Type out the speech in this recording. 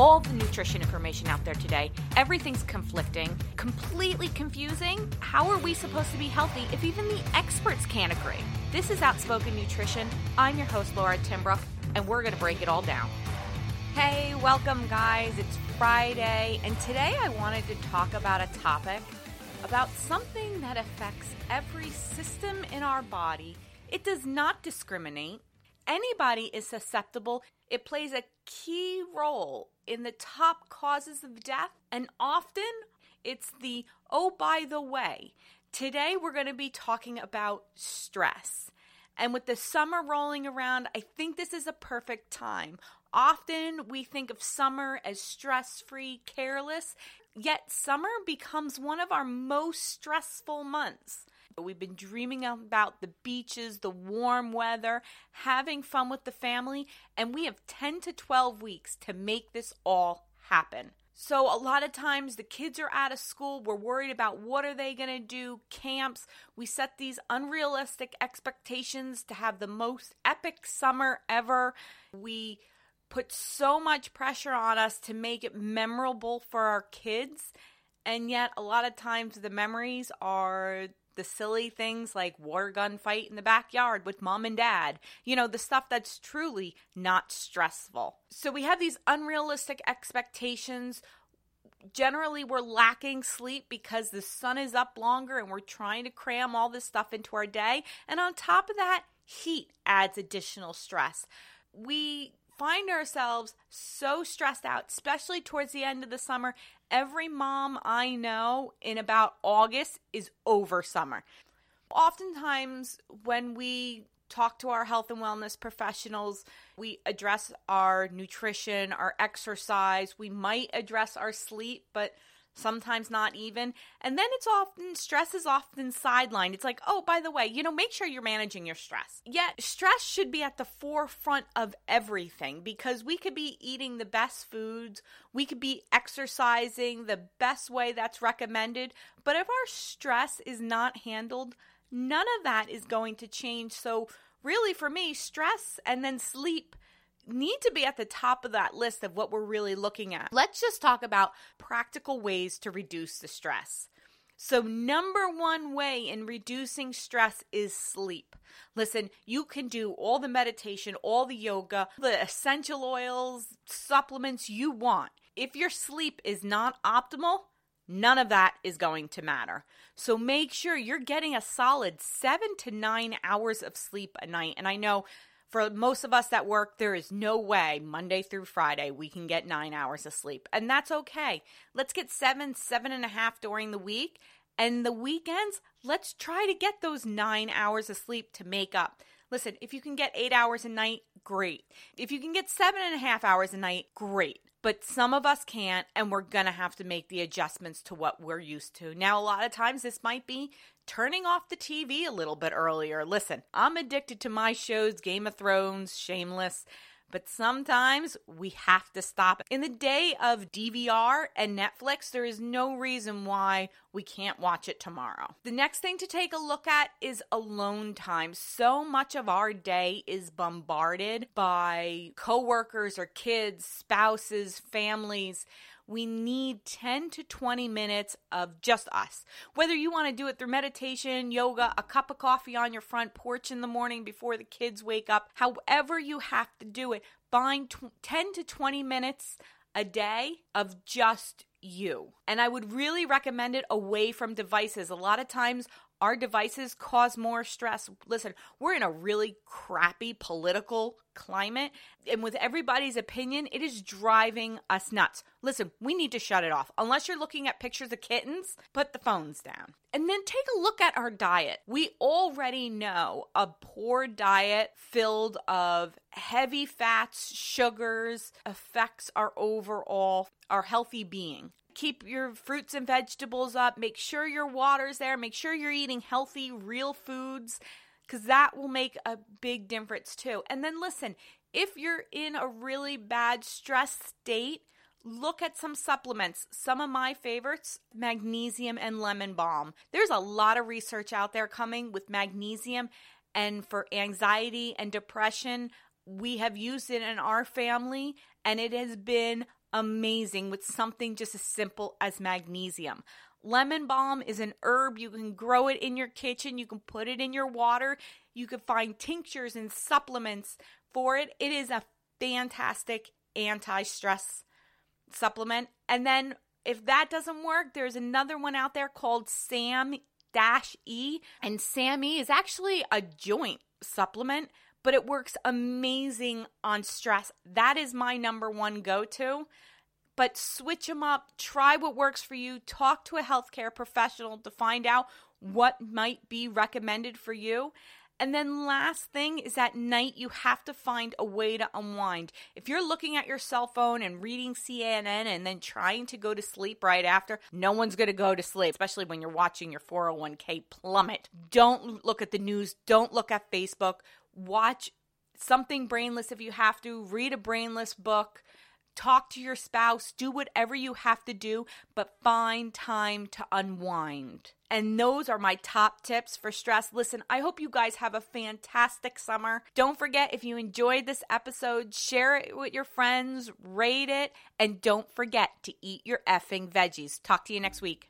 all the nutrition information out there today. Everything's conflicting, completely confusing. How are we supposed to be healthy if even the experts can't agree? This is Outspoken Nutrition. I'm your host, Laura Timbrook, and we're going to break it all down. Hey, welcome, guys. It's Friday, and today I wanted to talk about a topic about something that affects every system in our body. It does not discriminate. Anybody is susceptible. It plays a key role in the top causes of death, and often it's the oh, by the way. Today we're going to be talking about stress. And with the summer rolling around, I think this is a perfect time. Often we think of summer as stress free, careless, yet summer becomes one of our most stressful months. We've been dreaming about the beaches, the warm weather, having fun with the family, and we have 10 to 12 weeks to make this all happen. So a lot of times the kids are out of school, we're worried about what are they going to do, camps. We set these unrealistic expectations to have the most epic summer ever. We put so much pressure on us to make it memorable for our kids. And yet, a lot of times, the memories are the silly things like war gun fight in the backyard with mom and dad. You know, the stuff that's truly not stressful. So we have these unrealistic expectations. Generally, we're lacking sleep because the sun is up longer and we're trying to cram all this stuff into our day. And on top of that, heat adds additional stress. We find ourselves so stressed out, especially towards the end of the summer. Every mom I know in about August is over summer. Oftentimes, when we talk to our health and wellness professionals, we address our nutrition, our exercise, we might address our sleep, but sometimes not even. And then it's often, stress is often sidelined. It's like, oh, by the way, you know, make sure you're managing your stress. Yet, stress should be at the forefront of everything because we could be eating the best foods, we could be exercising the best way that's recommended. But if our stress is not handled, none of that is going to change. So, really, for me, stress and then sleep need to be at the top of that list of what we're really looking at. Let's just talk about practical ways to reduce the stress. So, number one way in reducing stress is sleep. Listen, you can do all the meditation, all the yoga, the essential oils, supplements you want. If your sleep is not optimal, none of that is going to matter. So make sure you're getting a solid seven to nine hours of sleep a night. And I know for most of us that work, there is no way Monday through Friday we can get nine hours of sleep. And that's okay. Let's get seven, seven and a half during the week. And the weekends, let's try to get those nine hours of sleep to make up. Listen, if you can get eight hours a night, great. If you can get seven and a half hours a night, great. But some of us can't, and we're gonna have to make the adjustments to what we're used to. Now, a lot of times this might be turning off the TV a little bit earlier. Listen, I'm addicted to my shows Game of Thrones, Shameless, but sometimes we have to stop. In the day of DVR and Netflix, there is no reason why we can't watch it tomorrow. The next thing to take a look at is alone time. So much of our day is bombarded by coworkers or kids, spouses, families we need 10 to 20 minutes of just us. Whether you want to do it through meditation, yoga, a cup of coffee on your front porch in the morning before the kids wake up, however you have to do it, find 10 to 20 minutes a day of just you. And I would really recommend it away from devices. A lot of times our devices cause more stress. Listen, we're in a really crappy political climate, and with everybody's opinion, it is driving us nuts. Listen, we need to shut it off. Unless you're looking at pictures of kittens, put the phones down. And then take a look at our diet. We already know a poor diet filled of heavy fats, sugars affects our overall our healthy being keep your fruits and vegetables up. Make sure your water's there. Make sure you're eating healthy, real foods because that will make a big difference too. And then listen, if you're in a really bad stress state, look at some supplements. Some of my favorites, magnesium and lemon balm. There's a lot of research out there coming with magnesium and for anxiety and depression. We have used it in our family and it has been amazing with something just as simple as magnesium. Lemon balm is an herb. You can grow it in your kitchen. You can put it in your water. You can find tinctures and supplements for it. It is a fantastic anti stress supplement. And then if that doesn't work, there's another one out there called Sam E. And SAM E is actually a joint supplement, but it works amazing on stress. That is my number one go to. But switch them up, try what works for you, talk to a healthcare professional to find out what might be recommended for you. And then, last thing is at night, you have to find a way to unwind. If you're looking at your cell phone and reading CNN and then trying to go to sleep right after, no one's going to go to sleep, especially when you're watching your 401k plummet. Don't look at the news, don't look at Facebook. Watch something brainless if you have to, read a brainless book talk to your spouse, do whatever you have to do, but find time to unwind. And those are my top tips for stress. Listen, I hope you guys have a fantastic summer. Don't forget, if you enjoyed this episode, share it with your friends, rate it, and don't forget to eat your effing veggies. Talk to you next week.